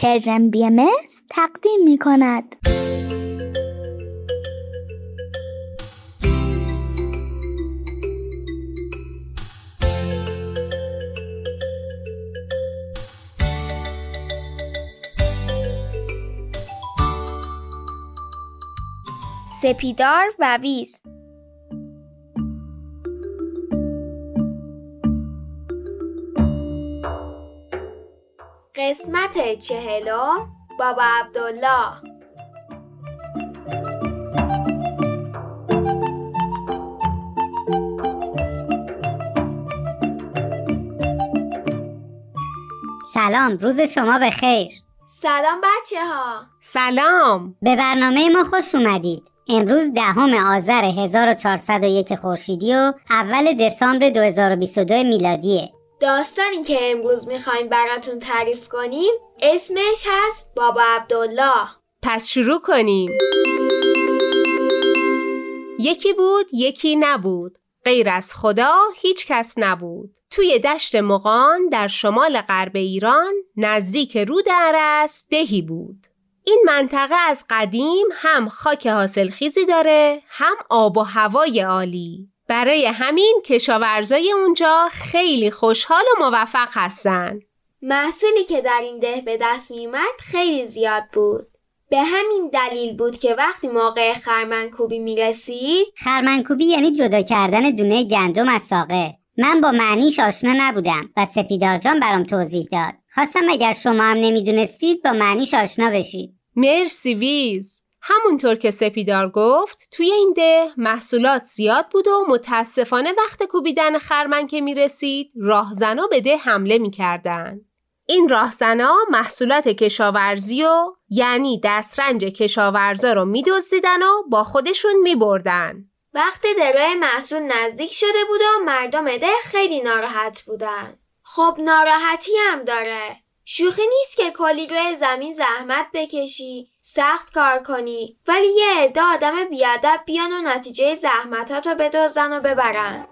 پرژن بی تقدیم می کند. سپیدار و ویز قسمت چهلم بابا عبدالله. سلام روز شما بخیر. سلام بچه ها سلام. به برنامه ما خوش اومدید. امروز دهم آذر 1401 خورشیدی و اول دسامبر 2022 میلادیه. داستانی که امروز می‌خوایم براتون تعریف کنیم اسمش هست بابا عبدالله. پس شروع کنیم. یکی بود یکی نبود. غیر از خدا هیچ کس نبود. توی دشت مغان در شمال غرب ایران نزدیک رود عرس دهی بود. این منطقه از قدیم هم خاک حاصلخیزی داره هم آب و هوای عالی. برای همین کشاورزای اونجا خیلی خوشحال و موفق هستن. محصولی که در این ده به دست می اومد خیلی زیاد بود. به همین دلیل بود که وقتی موقع خرمنکوبی می رسید خرمنکوبی یعنی جدا کردن دونه گندم از ساقه. من با معنیش آشنا نبودم و سپیدار جان برام توضیح داد. خواستم اگر شما هم نمی‌دونستید با معنیش آشنا بشید. مرسی ویز. همونطور که سپیدار گفت توی این ده محصولات زیاد بود و متاسفانه وقت کوبیدن خرمن که می رسید راهزنا به ده حمله می کردن. این راهزنا محصولات کشاورزی و یعنی دسترنج کشاورزا رو می دزدیدن و با خودشون می بردن. وقت درای محصول نزدیک شده بود و مردم ده خیلی ناراحت بودن. خب ناراحتی هم داره. شوخی نیست که کلی روی زمین زحمت بکشی سخت کار کنی. ولی یه عده آدم بیادب بیان و نتیجه زحمتاتو بدزدن و ببرن.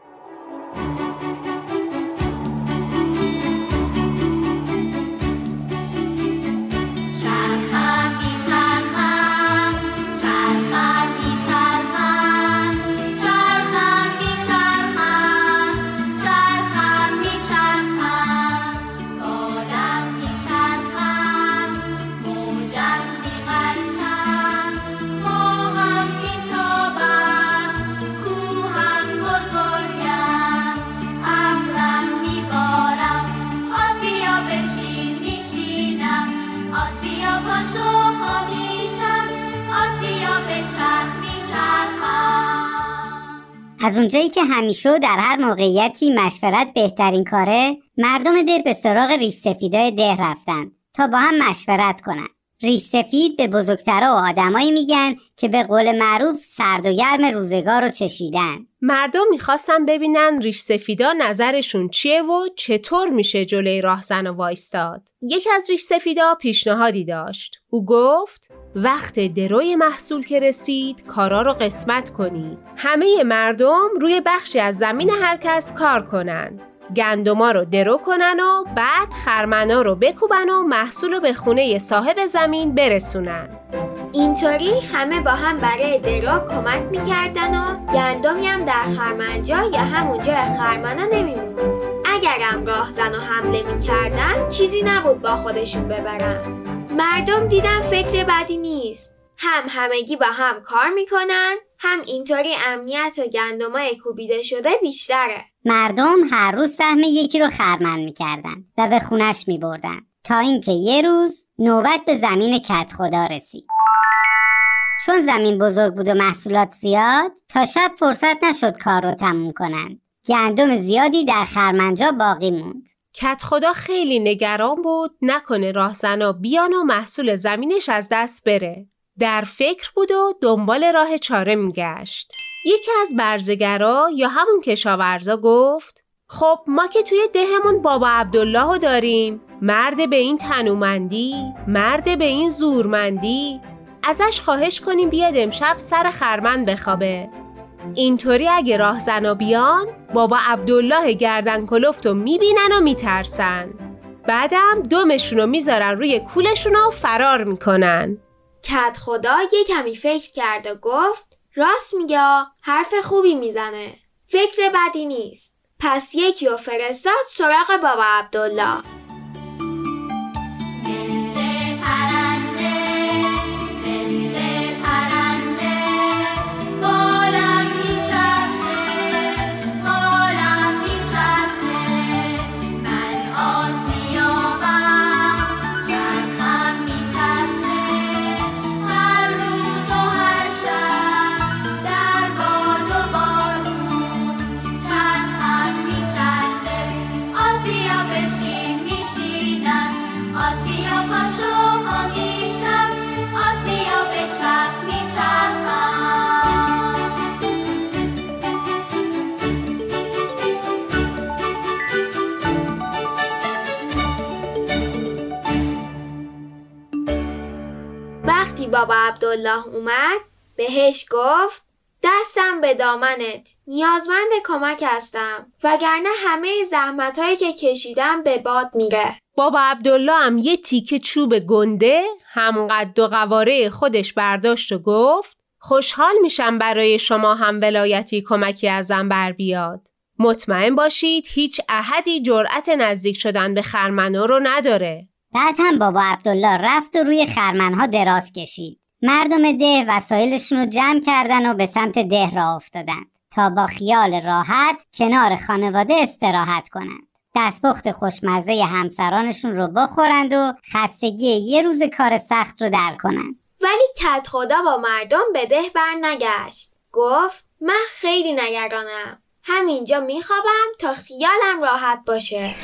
از اونجایی که همیشه در هر موقعیتی مشورت بهترین کاره مردم ده به سراغ ریش سفیدای ده رفتن تا با هم مشورت کنن ریش سفید به بزرگترا و آدمایی میگن که به قول معروف سرد و گرم روزگار رو چشیدن. مردم می‌خواستن ببینن ریش سفیدا نظرشون چیه و چطور میشه جلوی راهزن و وایستاد. یکی از ریش سفیدا پیشنهادی داشت. او گفت وقت دروی محصول که رسید کارا رو قسمت کنید. همه مردم روی بخشی از زمین هر کس کار کنن. گندما رو درو کنن و بعد خرمنا رو بکوبن و محصول رو به خونه صاحب زمین برسونن. اینطوری همه با هم برای درو کمک می‌کردن و گندمی هم در خرمنجا یا همونجا خرمنا نمیموند. اگرم راهزن و حمله می‌کردن چیزی نبود با خودشون ببرن. مردم دیدن فکر بدی نیست. هم همگی با هم کار می‌کنن هم اینطوری امنیت گندمای کوبیده شده بیشتره. مردم هر روز سهم یکی رو خرمن می‌کردن و به خونش میبردن تا اینکه یه روز نوبت به زمین کت خدا رسید. چون زمین بزرگ بود و محصولات زیاد تا شب فرصت نشد کار رو تموم کنن گندم زیادی در خرمنجا باقی موند. کت خدا خیلی نگران بود نکنه راهزنا بیان و محصول زمینش از دست بره. در فکر بود و دنبال راه چاره میگشت. یکی از برزگرا یا همون کشاورزا گفت خب ما که توی دهمون بابا عبدالله داریم. مرد به این تنومندی مرد به این زورمندی. ازش خواهش کنیم بیاد امشب سر خرمن بخوابه. اینطوری اگه راه بیان بابا عبدالله گردن کلفت و می‌بینن و میترسن. بعدم دومشون رو می‌ذارن روی کولشون و فرار می‌کنن. کت خدا یه کمی فکر کرد و گفت راست میگه حرف خوبی می‌زنه. فکر بدی نیست. پس یکی و فرستاد سراغ بابا عبدالله. بابا عبدالله اومد بهش گفت دستم به دامنت. نیازمند کمک هستم وگرنه همه زحمت هایی که کشیدم به باد میره. بابا عبدالله هم یه تیکه چوب گنده همقد دو قواره خودش برداشت و گفت خوشحال میشم برای شما هم ولایتی کمکی ازم بر بیاد. مطمئن باشید هیچ احدی جرأت نزدیک شدن به خرمنو رو نداره. بعد هم بابا عبدالله رفت و روی خرمنها دراز کشید. مردم ده وسایلشون رو جمع کردن و به سمت ده را افتادند تا با خیال راحت کنار خانواده استراحت کنند. دستپخت خوشمزه همسرانشون رو بخورند و خستگی یه روز کار سخت رو در کنند. ولی کت خدا با مردم به ده بر نگشت. گفت من خیلی نگرانم. همینجا میخوابم تا خیالم راحت باشه.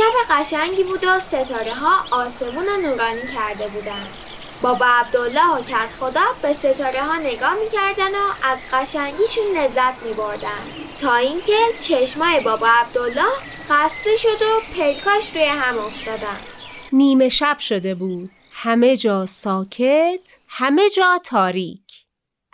شب قشنگی بود و ستاره ها آسمون رو نورانی کرده بودن. بابا عبدالله و کت خدا به ستاره ها نگاه می‌کردن و از قشنگیشون لذت میبردن. تا اینکه چشمای بابا عبدالله خسته شد و پلکاش روی هم افتادن. نیمه شب شده بود. همه جا ساکت همه جا تاریک.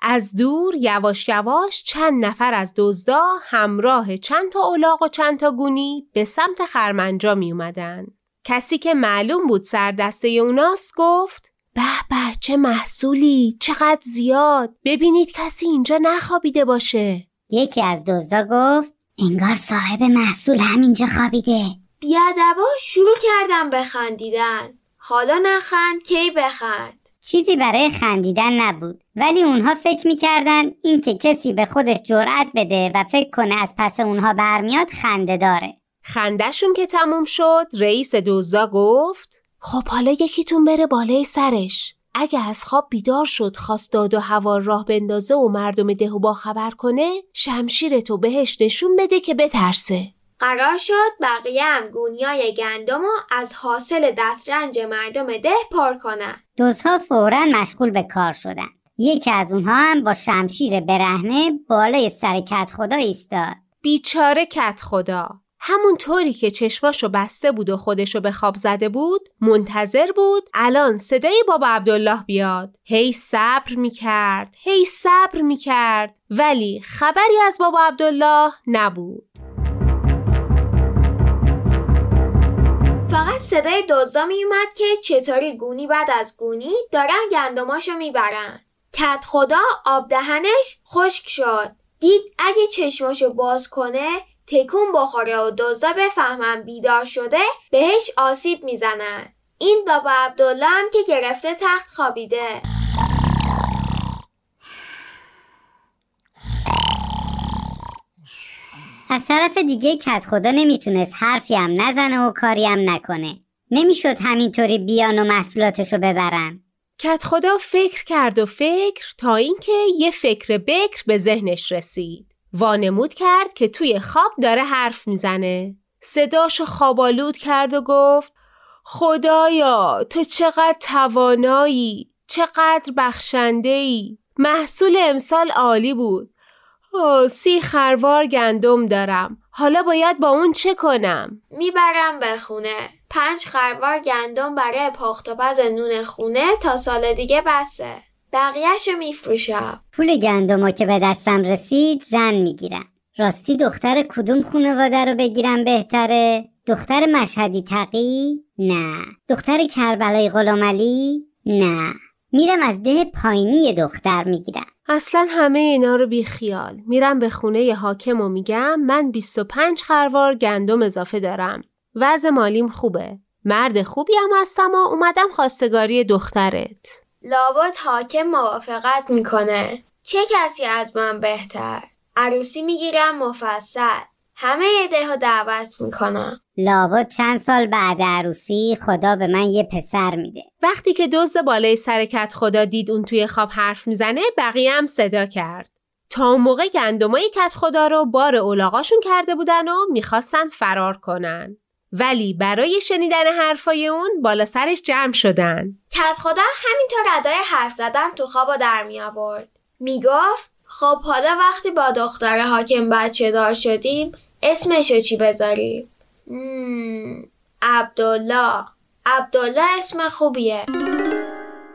از دور یواش یواش چند نفر از دزدا همراه چند تا الاغ و چند تا گونی به سمت خرمنجا می اومدن. کسی که معلوم بود سر دسته اوناست گفت به به چه محصولی چقدر زیاد. ببینید کسی اینجا نخوابیده باشه. یکی از دزدا گفت انگار صاحب محصول همینجا خوابیده. بیادبا شروع کردم بخندیدن. حالا نخند کی بخند؟ چیزی برای خندیدن نبود. ولی اونها فکر می‌کردن این که کسی به خودش جرأت بده و فکر کنه از پس اونها برمیاد خنده داره. خندشون که تموم شد رئیس دزدا گفت خب حالا یکیتون بره بالای سرش. اگه از خواب بیدار شد خواست داد و هوا راه بندازه و مردم ده و با خبر کنه شمشیر تو بهش نشون بده که بترسه. قرار شد بقیه هم گونیای گندم و از حاصل دسترنج مردم ده پر کنن دوزها فورا مشغول به کار شدن یکی از اونها هم با شمشیر برهنه بالای سر کت خدا ایستاد. بیچاره کت خدا. همون طوری که چشماشو بسته بود و خودشو به خواب زده بود منتظر بود الان صدای بابا عبدالله بیاد. هی صبر می‌کرد هی صبر می‌کرد ولی خبری از بابا عبدالله نبود. فقط صدای دزدا میومد که چطوری گونی بعد از گونی دارن گندماشو می‌برن. کت خدا آب دهنش خشک شد. دید اگه چشماشو باز کنه تکون بخوره و دزدا بفهمن بیدار شده بهش آسیب می‌زنن. این بابا عبدالله هم که گرفته تخت خوابیده. از طرف دیگه کت خدا نمی‌تونست حرفی هم نزنه و کاری هم نکنه. نمی‌شد همینطوری بیان و محصولاتشو ببرن. کت خدا فکر کرد و فکر تا اینکه یه فکر بکر به ذهنش رسید. وانمود کرد که توی خواب داره حرف می‌زنه. صداشو خوابالود کرد و گفت خدایا تو چقدر توانایی چقدر بخشنده ای محصول امسال عالی بود. آه سی خروار گندم دارم حالا باید با اون چه کنم؟ می‌برم به خونه پنج خروار گندم برای پخت و پز نون خونه تا سال دیگه بسه بقیهشو میفروشم پول گندمو که به دستم رسید زن می‌گیرم راستی دختر کدوم خانواده رو بگیرم بهتره؟ دختر مشهدی تقی؟ نه دختر کربلای غلامعلی؟ نه میرم از ده پایینی دختر می‌گیرم اصلا همه اینا رو بی خیال. میرم به خونه حاکم و میگم من 25 خروار گندم اضافه دارم. وضع مالیم خوبه. مرد خوبی هم هستم و اومدم خواستگاری دخترت. لابد حاکم موافقت می‌کنه. چه کسی از من بهتر؟ عروسی می‌گیرم مفصل. همه ایده ها دعوت می‌کنم. لابد چند سال بعد عروسی خدا به من یه پسر میده. وقتی که دزد بالای سرکت خدا دید اون توی خواب حرف می‌زنه بقیه هم صدا کرد. تا اون موقع گندمای کت خدا رو بار اولاغاشون کرده بودن و می‌خواستن فرار کنن. ولی برای شنیدن حرفای اون بالا سرش جمع شدن. کت خدا همینطور ردای حرف زدن تو خواب در می آورد می‌گفت خب حالا وقتی با دختر حاکم بچه دار شدیم اسمشو چی بذاریم عبدالله. عبدالله اسم خوبیه.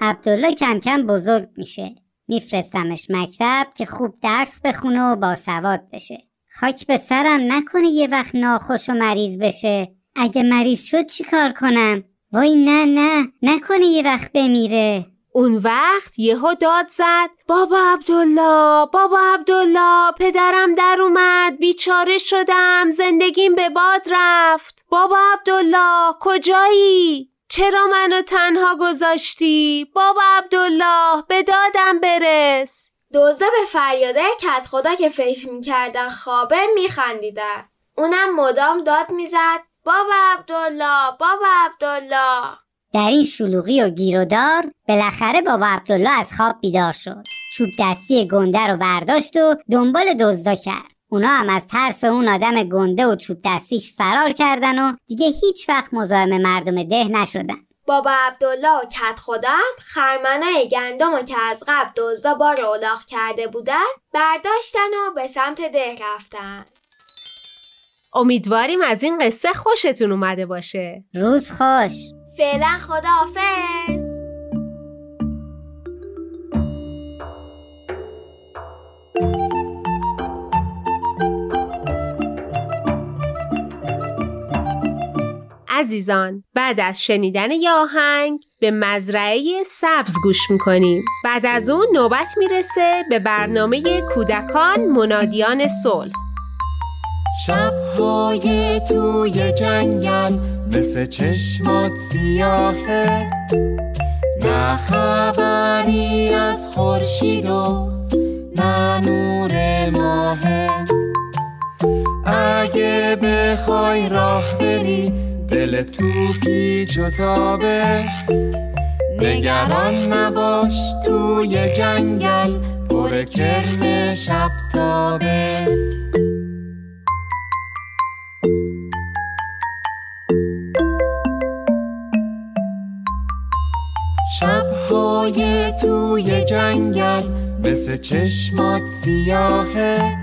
عبدالله کم کم بزرگ میشه. میفرستمش مکتب که خوب درس بخونه و باسواد بشه. خاک به سرم نکنه یه وقت ناخوش و مریض بشه. اگه مریض شد چی کار کنم؟ وای نه نه. نکنه یه وقت بمیره. اون وقت یهو داد زد بابا عبدالله بابا عبدالله پدرم در اومد بیچاره شدم زندگیم به باد رفت. بابا عبدالله کجایی؟ چرا منو تنها گذاشتی؟ بابا عبدالله به دادم برس. دوزه به فریاده کت خدا که فکر می‌کردن خوابه میخندیدن. اونم مدام داد می‌زد بابا عبدالله بابا عبدالله. در این شلوغی و گیرودار بالاخره بابا عبدالله از خواب بیدار شد. چوب دستی گنده رو برداشت و دنبال دزدا کرد. اونا هم از ترس اون آدم گنده و چوب دستیش فرار کردن و دیگه هیچ وقت مزاحم مردم ده نشدن. بابا عبدالله و کت خودم خرمنای گندم و که از قبل دزدا بار اولاغ کرده بودن برداشتن و به سمت ده رفتن. امیدواریم از این قصه خوشتون اومده باشه. روز خوش. فعلا خداحافظ. عزیزان بعد از شنیدن یه آهنگ به مزرعه سبز گوش می‌کنیم. بعد از اون نوبت می‌رسه به برنامه کودکان منادیان صلح. شبهای توی جنگل مثل چشمات سیاهه نه خبری از خورشید و نه نور ماهه. اگه بخوای راه بری دل تو پیچ و تابه. نگران نباش توی جنگل پر کرم شب تابه شبهای توی جنگل مثل چشمات سیاهه.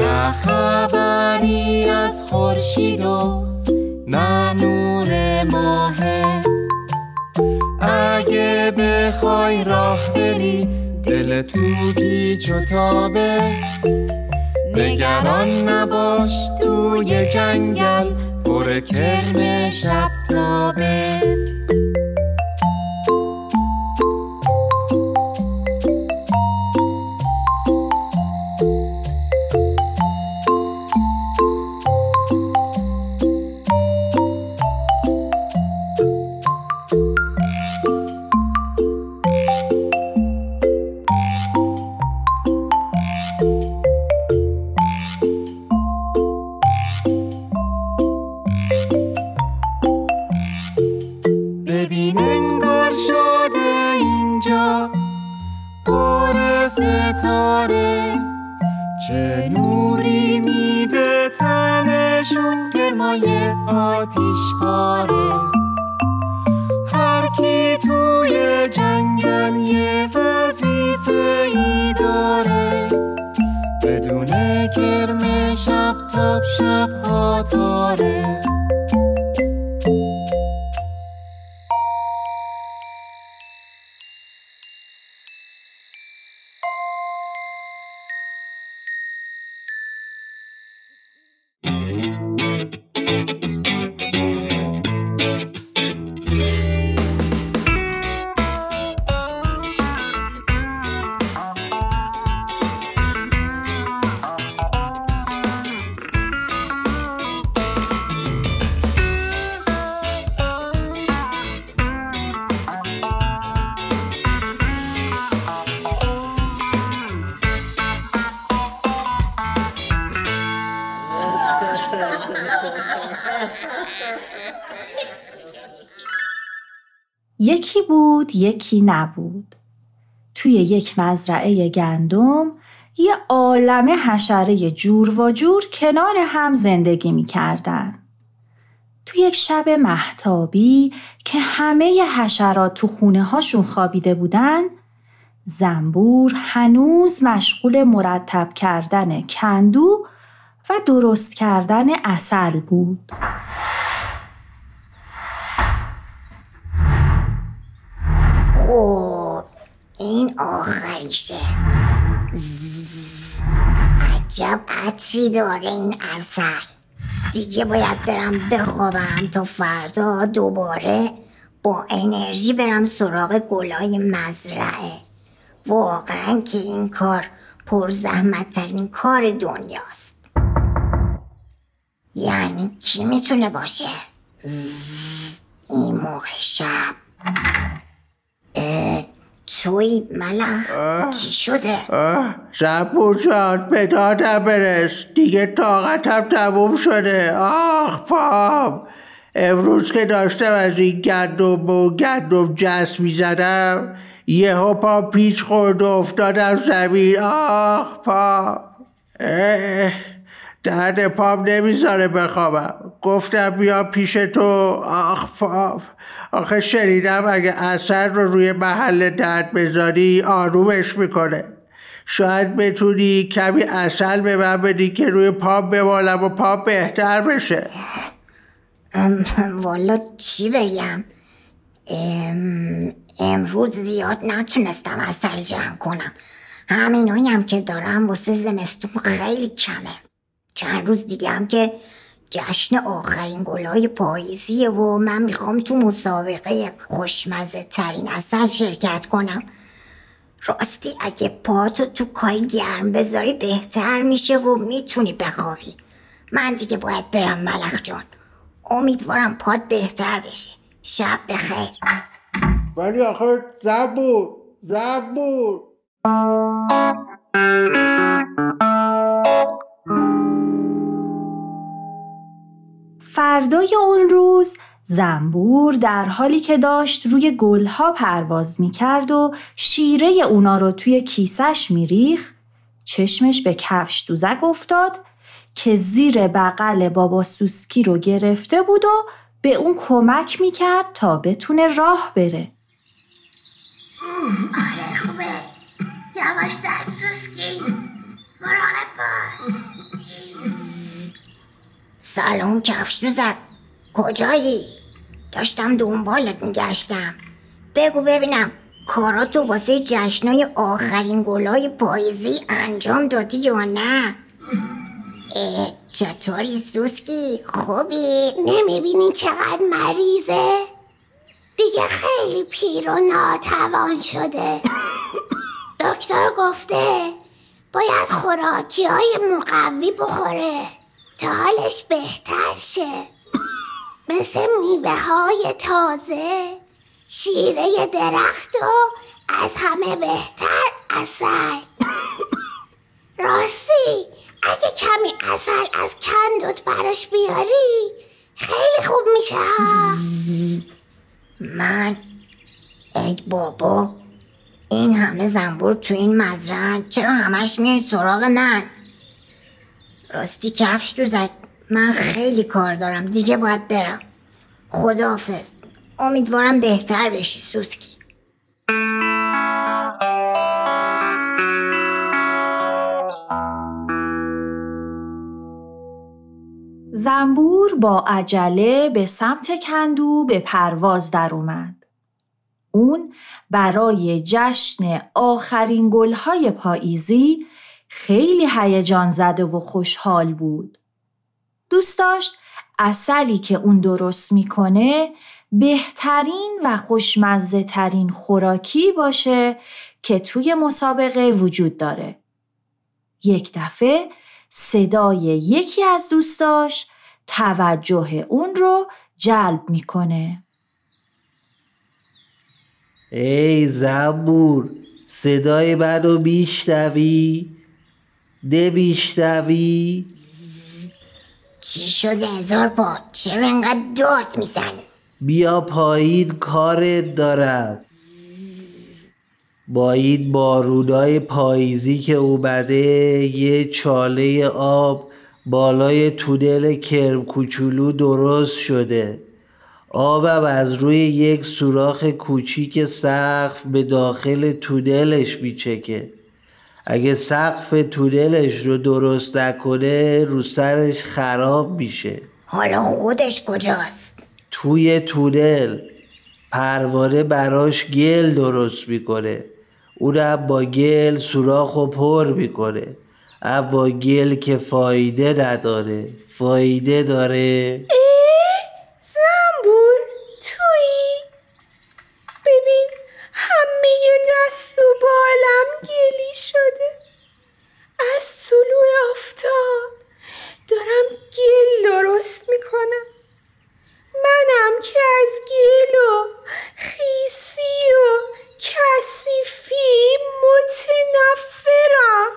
نه خبری از خورشید و نه نور ماهه. اگه بخوای راه بری دل تو پیچ و تابه. نگران نباش توی جنگل پر کرم شب تابه. یکی بود یکی نبود توی یک مزرعه گندم یه عالم حشره جور و جور کنار هم زندگی می کردن. تو یک شب محتابی که همه حشرات تو خونه هاشون خوابیده بودن زنبور هنوز مشغول مرتب کردن کندو و درست کردن اصل بود. خب این آخریشه. عجب عطری داره این اصل دیگه باید برم بخوابم تا فردا دوباره با انرژی برم سراغ گلای مزرعه. واقعا که این کار پر زحمت ترین کار دنیاست. یعنی کی می‌تونه باشه؟ این موقع شب. توی ملخ چی شده؟ زبور جان به دادم برس دیگه طاقتم تموم شده. آخ پام. امروز که داشتم از این گندم و گندم جس می‌زدم یه پا پیچ خورد و افتادم زمین. آخ پام. درد پام نمی‌ذاره بخوابم. گفتم بیا پیش تو. آخ پام آخه شنیدم اگه اثر رو روی محل درد بذاری آرومش می‌کنه. شاید بتونی کمی اصل به من بدی که روی پام بمالم و پام بهتر بشه. والا چی بگم؟ امروز زیاد نتونستم اصل جمع کنم. همینایی هم که دارم واسه زمستون خیلی کمه. چند روز دیگه هم که جشن آخرین گلای پاییزیه و من می‌خوام تو مسابقه خوشمزه ترین اصل شرکت کنم. راستی اگه پاتو تو کای گرم بذاری بهتر میشه و می‌تونی بخوابی. من دیگه باید برم ملخ جان. امیدوارم پات بهتر بشه. شب بخیر. ولی آخه زبور زبور. فردای اون روز زنبور در حالی که داشت روی گلها پرواز می کرد و شیره اونا رو توی کیسش می ریخ چشمش به کفش دوزک افتاد که زیر بغل بابا سوسکی رو گرفته بود و به اون کمک می کرد تا بتونه راه بره. آره خوبه. یواش سوسکی. مراقب سلام کفش دوزک کجایی؟ داشتم دنبالت میگشتم بگو ببینم کاراتو واسه جشنای آخرین گلای پاییزی انجام دادی یا نه؟ چطوری سوسکی؟ خوبی؟ نمی‌بینی چقدر مریضه؟ دیگه خیلی پیر و ناتوان شده دکتر گفته باید خوراکی های مقوی بخوره حالش بهتر شه. مثل میوه های تازه. شیره درخت و از همه بهتر اصل راستی اگه کمی اصل از کندوت براش بیاری خیلی خوب میشه من ای بابا این همه زنبور تو این مزرعه چرا همش میای سراغ من؟ راستی کفش زد. من خیلی کار دارم. دیگه باید برم. خداحافظ. امیدوارم بهتر بشی سوسکی. زنبور با عجله به سمت کندو به پرواز در اومد. اون برای جشن آخرین گلهای پاییزی خیلی هیجان زده و خوشحال بود. دوست داشت اصلی که اون درست می‌کنه بهترین و خوشمزه ترین خوراکی باشه که توی مسابقه وجود داره. یک دفعه صدای یکی از دوستاش توجه اون رو جلب می‌کنه. ای زبور صدای منو میشنوی نمیشنوی چی شده هزار پا؟ چرا انقدر داد می‌زنی؟ بیا پایید کارت دارم. باید با رودای پاییزی که اومده یه چاله آب بالای تودل کرم کوچولو درست شده. آبم از روی یک سوراخ کوچیک سقف به داخل تودلش میچکه. اگه سقف تودلش رو درست نکنه رو سرش خراب میشه. حالا خودش کجاست؟ توی تونل پروانه براش گل درست می‌کنه. اونم با گل سوراخ و پر می‌کنه. اما گل که فایده نداره. فایده داره زنبور تویی ببین همه دست و بالم گلی شده از طلوع آفتاب دارم گل درست می‌کنم منم که از گل و خیسی و کثیفی متنفرم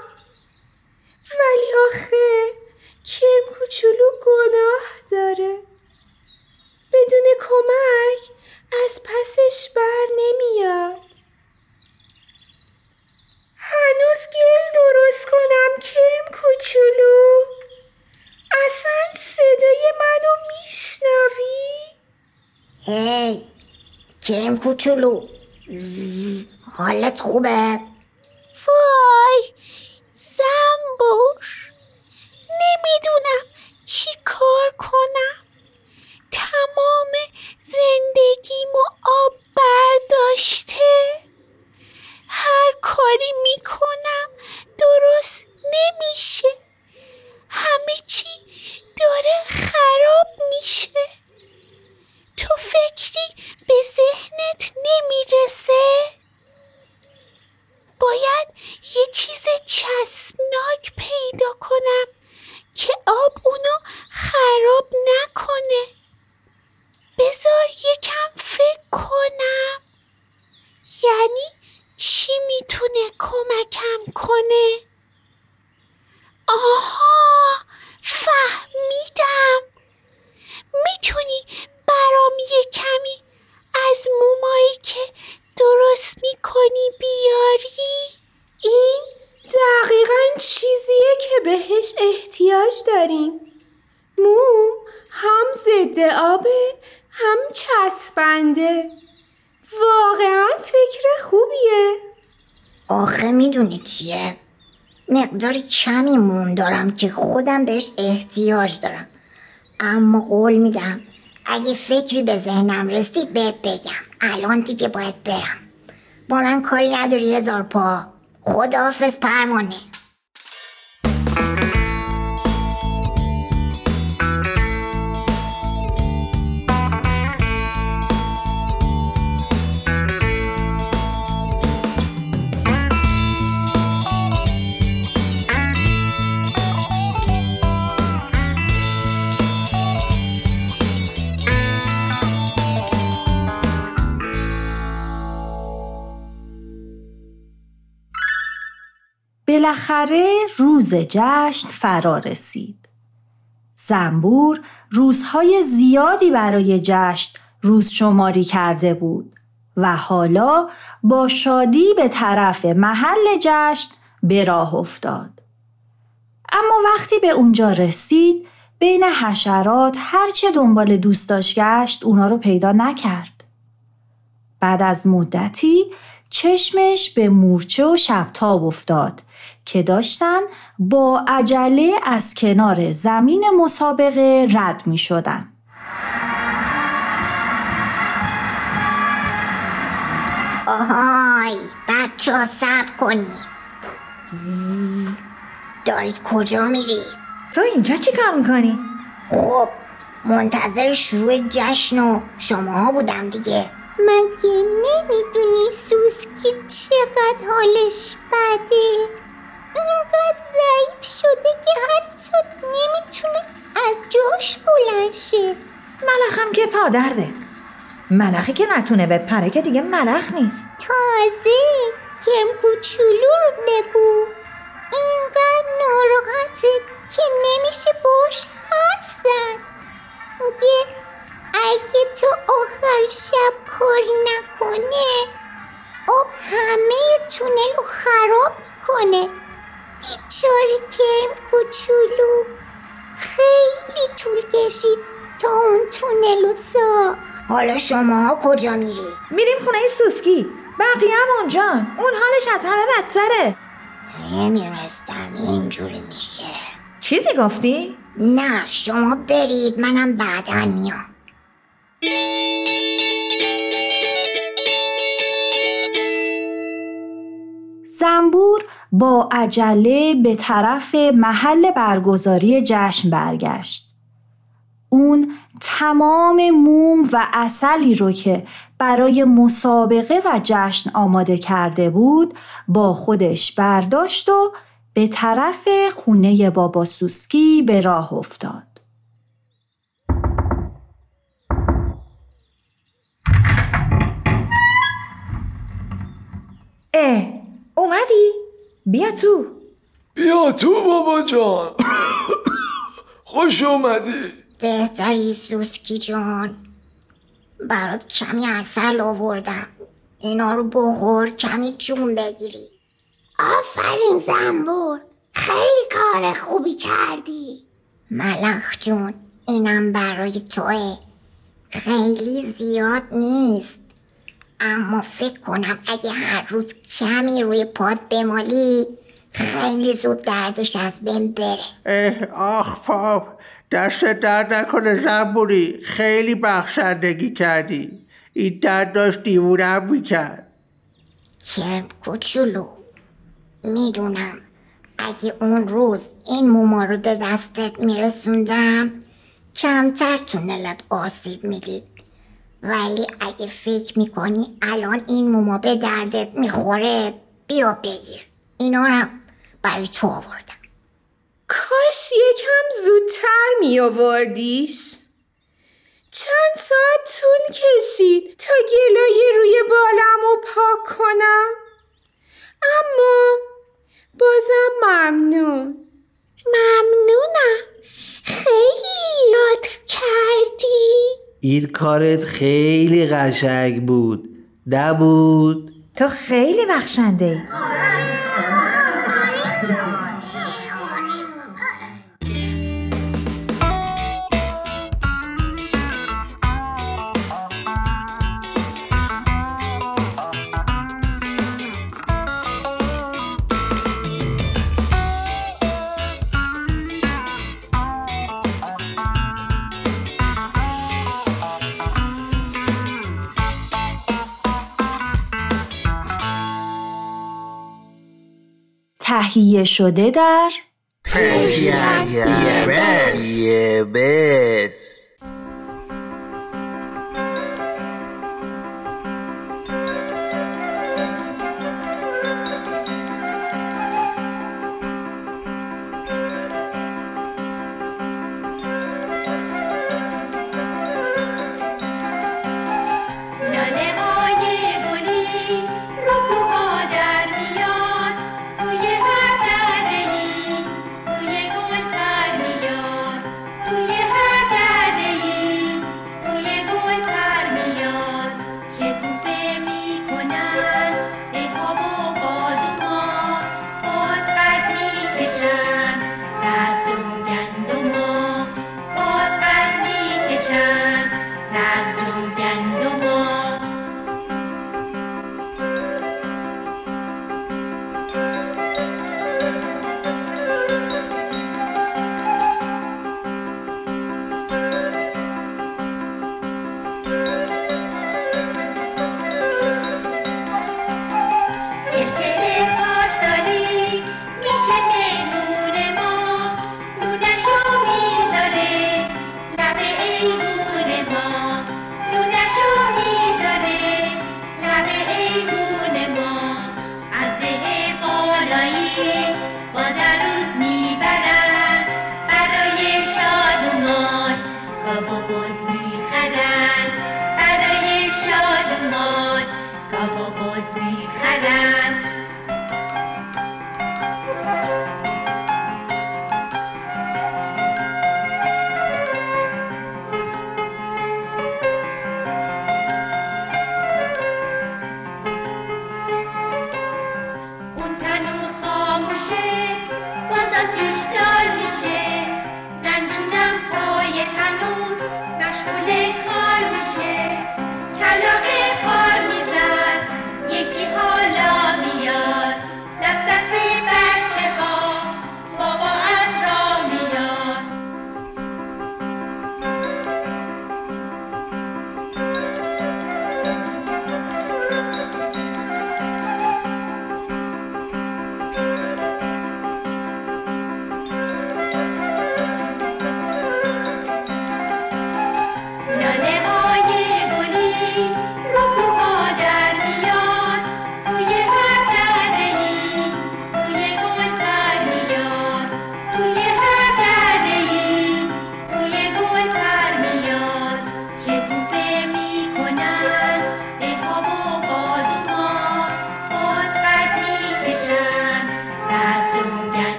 ولی آخه کرم کوچولو گناه داره بدون کمک از پسش بر نمیاد هنوز گل درست کنم کرم کوچولو اصلا صدای منو میشنوی؟ هی کرم کوچولو زز، حالت خوبه وای زنبور نمی‌دونم چی کار کنم تمام زندگیمو آب برداشته هر کاری می‌کنم درست نمیشه همه چی داره خراب میشه تو فکری به ذهنت نمی‌رسه؟ باید یه چیز چسبناک پیدا کنم که آب اونو خراب نکنه بذار یکم فکر کنم یعنی چی می‌تونه کمکم کنه آها فهمیدم می‌تونی برام یه کمی از مومایی که درست می‌کنی بیاری؟ این دقیقا چیزیه که بهش احتیاج داریم موم هم ضد آبه هم چسبنده واقعا فکر خوبیه آخه می‌دونی چیه؟ مقداری کمی موم دارم که خودم بهش احتیاج دارم. اما قول میدم اگه فکری به ذهنم رسید بهت بگم. الان دیگه باید برم. با من کاری نداری هزار پا. خداحافظ پروانه. بالاخره روز جشن فرا رسید. زنبور روزهای زیادی برای جشن روز شماری کرده بود و حالا با شادی به طرف محل جشن به راه افتاد. اما وقتی به اونجا رسید بین حشرات هرچه دنبال دوست داشت گشت اونا رو پیدا نکرد. بعد از مدتی چشمش به مورچه و شبتاب افتاد که داشتن با عجله از کنار زمین مسابقه رد می شدن. آهای بچه ها صبر کنی زز. دارید کجا میرید؟ تو اینجا چی کار می‌کنی؟ خب منتظر شروع جشن و شماها بودم دیگه مگه نمی‌دونی سوسکی چقدر حالش بده اینقدر ضعیف شده که حتی نمی‌تونه از جاش بلند شه. ملخم که پادرده ملخی که نتونه بپره که دیگه ملخ نیست. تازه کرم کوچولو رو بگو. اینقدر ناراحته که نمیشه باش حرف زد. میگه اگه تو آخر شب کاری نکنه آب همه تونل رو خراب می‌کنه. بیچاره کرم کوچولو. خیلی طول کشید تا اون تونل رو ساخت. حالا شما کجا میری؟ میریم خونه سوسکی. بقیه هم اونجان اون حالش از همه بدتره. نمیرستم. اینجوری میشه. چیزی گفتی؟ نه شما برید. منم بعدا میام. زنبور با عجله به طرف محل برگزاری جشن برگشت. اون تمام موم و اصلی رو که برای مسابقه و جشن آماده کرده بود با خودش برداشت و به طرف خونه بابا سوسکی به راه افتاد. اه اومدی؟ بیا تو. بیا تو بابا جان. خوش اومدی. بهتری سوسکی جان. برات کمی اصل آوردم. اینا رو بخور کمی جون بگیری. آفرین زنبور. خیلی کار خوبی کردی. ملخ جون اینم برای توه. خیلی زیاد نیست. اما فکر کنم اگه هر روز کمی روی پاد بمالی خیلی زود دردش از بین بره. اه آخ پاپ دست درد نکنه زنبوری خیلی بخشندگی کردی. این درد داشت دیوونم می‌کرد. کرم کوچولو می‌دونم اگه اون روز این موما رو به دستت میرسوندم کمتر تونلت آسیب می‌دید. ولی اگه فکر می‌کنی الان این موما به دردت می‌خوره بیا بگیر. اینا رو هم برای تو آوردم. کاش یکم زودتر می آوردیش چند ساعت طول کشید تا گلای روی بالم رو پاک کنم. اما بازم ممنون. ممنونم. خیلی لطف کردی. این کارت خیلی قشنگ بود. نبود. تو خیلی بخشنده تهیه شده در یه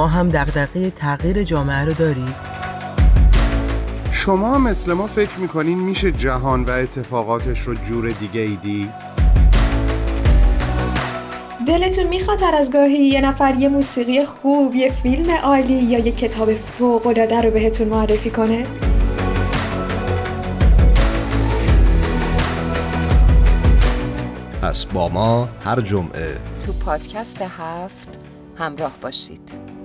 شما هم دغدغه تغییر جامعه رو دارید؟ شما مثل ما فکر می‌کنین میشه جهان و اتفاقاتش رو جور دیگه ای دید؟ دلتون می‌خواد هر از گاهی یه نفر یه موسیقی خوب، یه فیلم عالی یا یه کتاب فوق‌العاده رو بهتون معرفی کنه؟ پس با ما هر جمعه تو پادکست هفت همراه باشید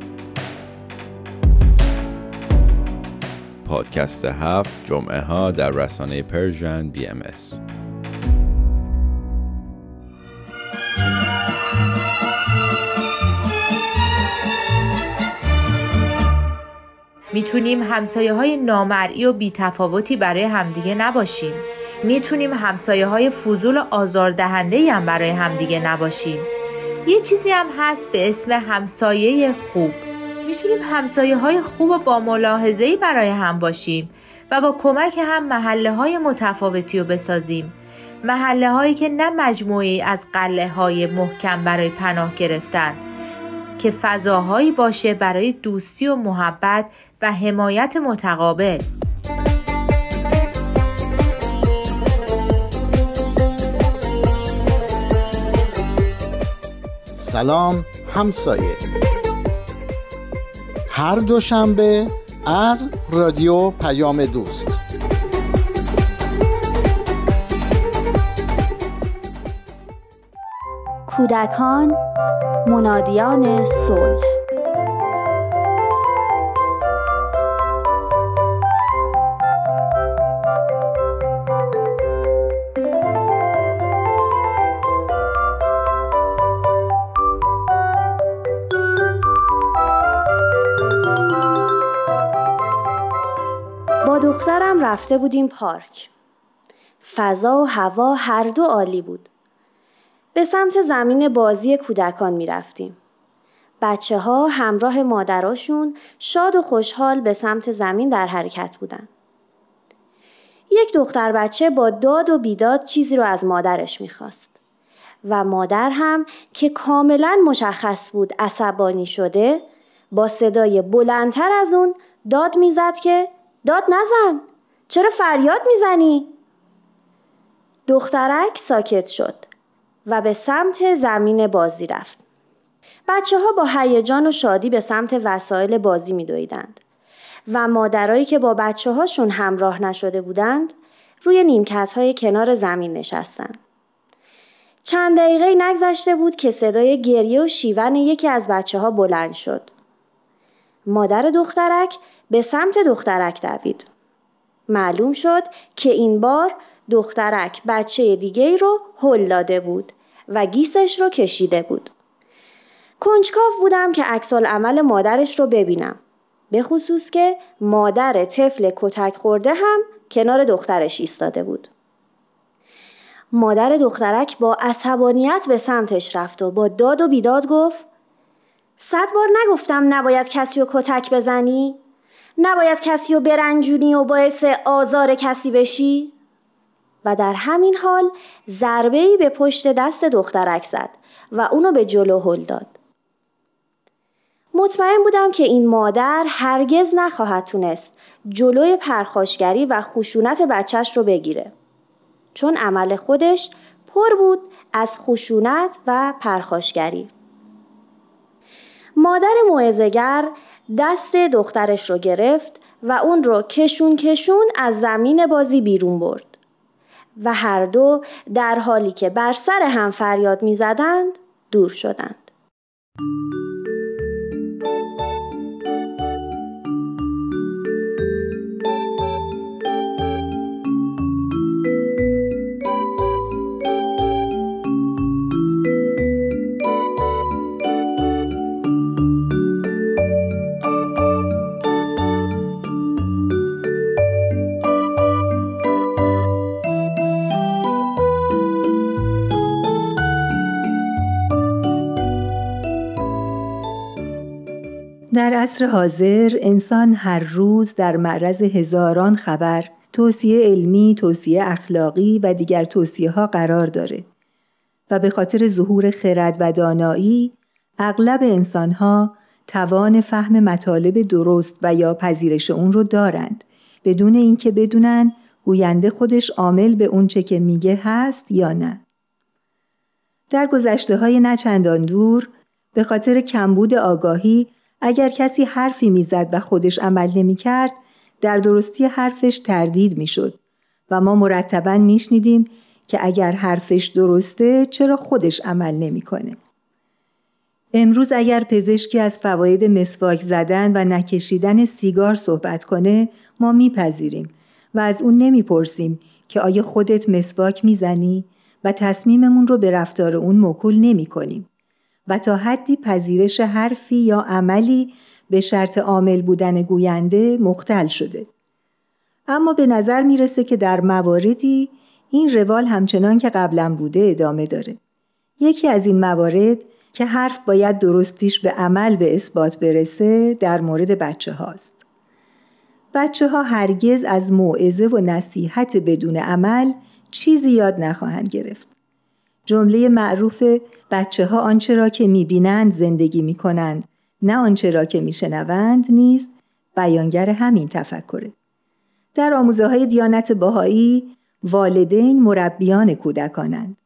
پادکست هفت جمعه ها در رسانه پرژن بی ام اس. می‌تونیم همسایه های نامرئی و بیتفاوتی برای همدیگه نباشیم. می‌تونیم همسایه های فضول و آزاردهنده هم برای همدیگه نباشیم. یه چیزی هم هست به اسم همسایه خوب. می‌تونیم همسایه های خوب و با ملاحظه‌ای برای هم باشیم و با کمک هم محله های متفاوتی رو بسازیم. محله هایی که نه مجموعی از قله های محکم برای پناه گرفتن که فضاهایی باشه برای دوستی و محبت و حمایت متقابل سلام همسایه هر دوشنبه از رادیو پیام دوست. کودکان منادیان صلح. دخترم رفته بودیم پارک فضا و هوا هر دو عالی بود به سمت زمین بازی کودکان می رفتیم. بچه ها همراه مادراشون شاد و خوشحال به سمت زمین در حرکت بودن. یک دختر بچه با داد و بیداد چیزی رو از مادرش می‌خواست و مادر هم که کاملا مشخص بود عصبانی شده با صدای بلندتر از اون داد می‌زد که داد نزن چرا فریاد می‌زنی؟ دخترک ساکت شد و به سمت زمین بازی رفت. بچه ها با هیجان و شادی به سمت وسایل بازی می دویدند. و مادرایی که با بچه هاشون همراه نشده بودند روی نیمکت های کنار زمین نشستند. چند دقیقه نگذشته بود که صدای گریه و شیون یکی از بچه ها بلند شد. مادر دخترک به سمت دخترک دوید. معلوم شد که این بار دخترک بچه دیگه رو هل داده بود و گیسش رو کشیده بود. کنجکاو بودم که عکس عمل مادرش رو ببینم. به خصوص که مادر طفل کتک خورده هم کنار دخترش ایستاده بود. مادر دخترک با عصبانیت به سمتش رفت و با داد و بیداد گفت صد بار نگفتم نباید کسی رو کتک بزنی؟ نباید کسی رو برنجونی و باعث آزار کسی بشی؟ و در همین حال ضربه به پشت دست دخترک زد و اونو به جلو هل داد. مطمئن بودم که این مادر هرگز نخواهد تونست جلوی پرخاشگری و خشونت بچهش رو بگیره. چون عمل خودش پر بود از خشونت و پرخاشگری. مادر معزگر دست دخترش رو گرفت و اون رو کشون کشون از زمین بازی بیرون برد. و هر دو در حالی که بر سر هم فریاد می زدند دور شدند. در عصر حاضر انسان هر روز در معرض هزاران خبر، توصیه علمی، توصیه اخلاقی و دیگر توصیه ها قرار داره و به خاطر ظهور خرد و دانایی اغلب انسان ها توان فهم مطالب درست و یا پذیرش اون رو دارند بدون اینکه بدونن گوینده خودش عامل به اونچه که میگه هست یا نه. در گذشته های نچندان دور به خاطر کمبود آگاهی اگر کسی حرفی می‌زد و خودش عمل نمی کرد در درستی حرفش تردید می‌شد و ما مرتبا میشنیدیم که اگر حرفش درسته چرا خودش عمل نمی‌کنه. امروز اگر پزشکی از فواید مسواک زدن و نکشیدن سیگار صحبت کنه ما میپذیریم و از اون نمی‌پرسیم که آیا خودت مسواک می‌زنی و تصمیممون رو به رفتار اون موکول نمی کنیم. و تا حدی پذیرش حرفی یا عملی به شرط عامل بودن گوینده مختل شده. اما به نظر می‌رسه که در مواردی این روال همچنان که قبلا بوده ادامه داره. یکی از این موارد که حرف باید درستیش به عمل به اثبات برسه در مورد بچه هاست. بچه ها هرگز از موعظه و نصیحت بدون عمل چیزی یاد نخواهند گرفت. جمله معروف بچه ها آنچه را که می‌بینند زندگی می‌کنند نه آنچه را که میشنوند نیز بیانگر همین تفکره. در آموزه های دیانت باهایی والدین مربیان کودکانند.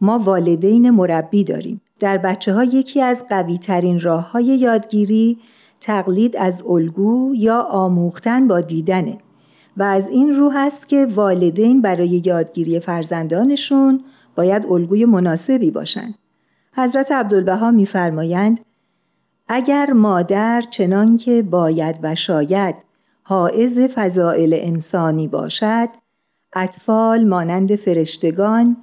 ما والدین مربی داریم. در بچه ها یکی از قوی ترین راه های یادگیری تقلید از الگو یا آموختن با دیدنه و از این رو هست که والدین برای یادگیری فرزندانشون باید الگوی مناسبی باشند. حضرت عبدالبها میفرمایند اگر مادر چنان که باید و شاید حائز فضائل انسانی باشد اطفال مانند فرشتگان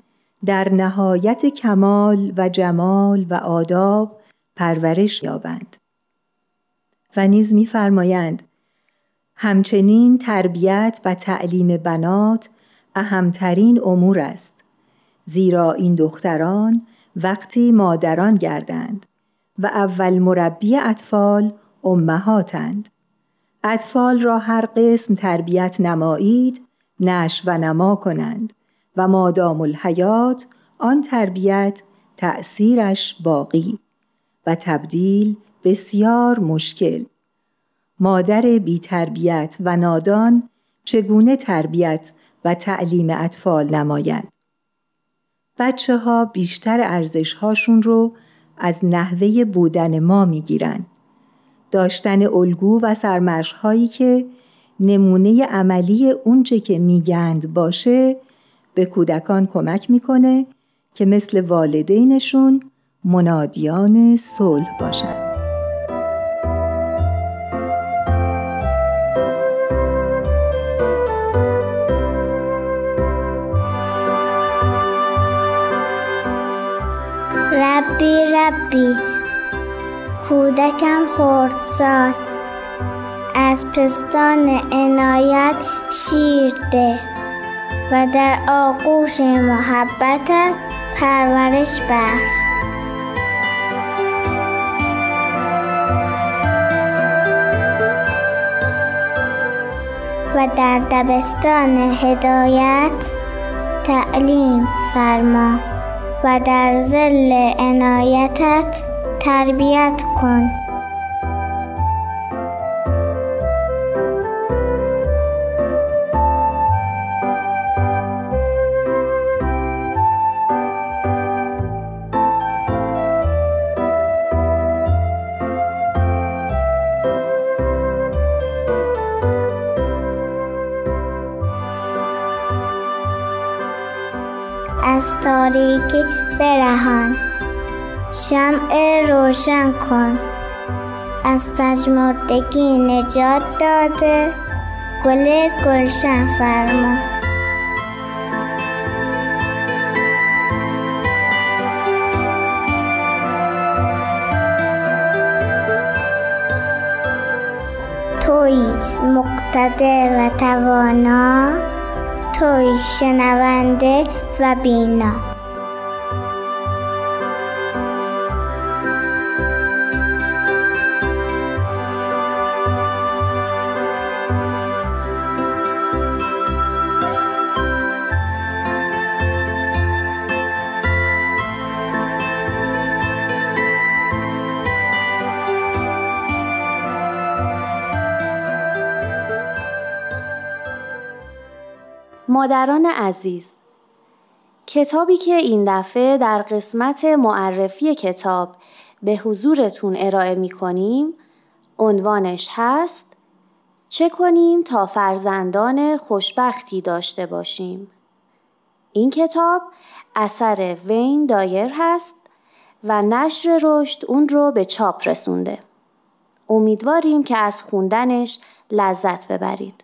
در نهایت کمال و جمال و آداب پرورش یابند و نیز میفرمایند همچنین تربیت و تعلیم بنات اهمترین امور است زیرا این دختران وقتی مادران گردند و اول مربی اطفال امهاتند. اطفال را هر قسم تربیت نمایید نش و نما کنند و مادام الحیات آن تربیت تأثیرش باقی و تبدیل بسیار مشکل. مادر بی تربیت و نادان چگونه تربیت و تعلیم اطفال نماید؟ بچه ها بیشتر ارزش هاشون رو از نحوه بودن ما می‌گیرن داشتن الگو و سرمشقهایی که نمونه عملی اونچه که میگند باشه به کودکان کمک می‌کنه که مثل والدینشون منادیان صلح باشند. ربی ربی کودکم خورد سال. از پستان عنایت شیر ده و در آغوش محبتت پرورش بخش. و در دبستان هدایت تعلیم فرما. و در زل عنایتت تربیت کن. تاریکی برهان. شمع روشن کن. از پژمردگی نجات داده. گل گلشن فرما. توی مقتدر و توانا توی شنونده و بینا. مادران عزیز کتابی که این دفعه در قسمت معرفی کتاب به حضورتون ارائه می کنیم عنوانش هست چه کنیم تا فرزندان خوشبختی داشته باشیم؟ این کتاب اثر وین دایر هست و نشر رشد اون رو به چاپ رسونده. امیدواریم که از خوندنش لذت ببرید.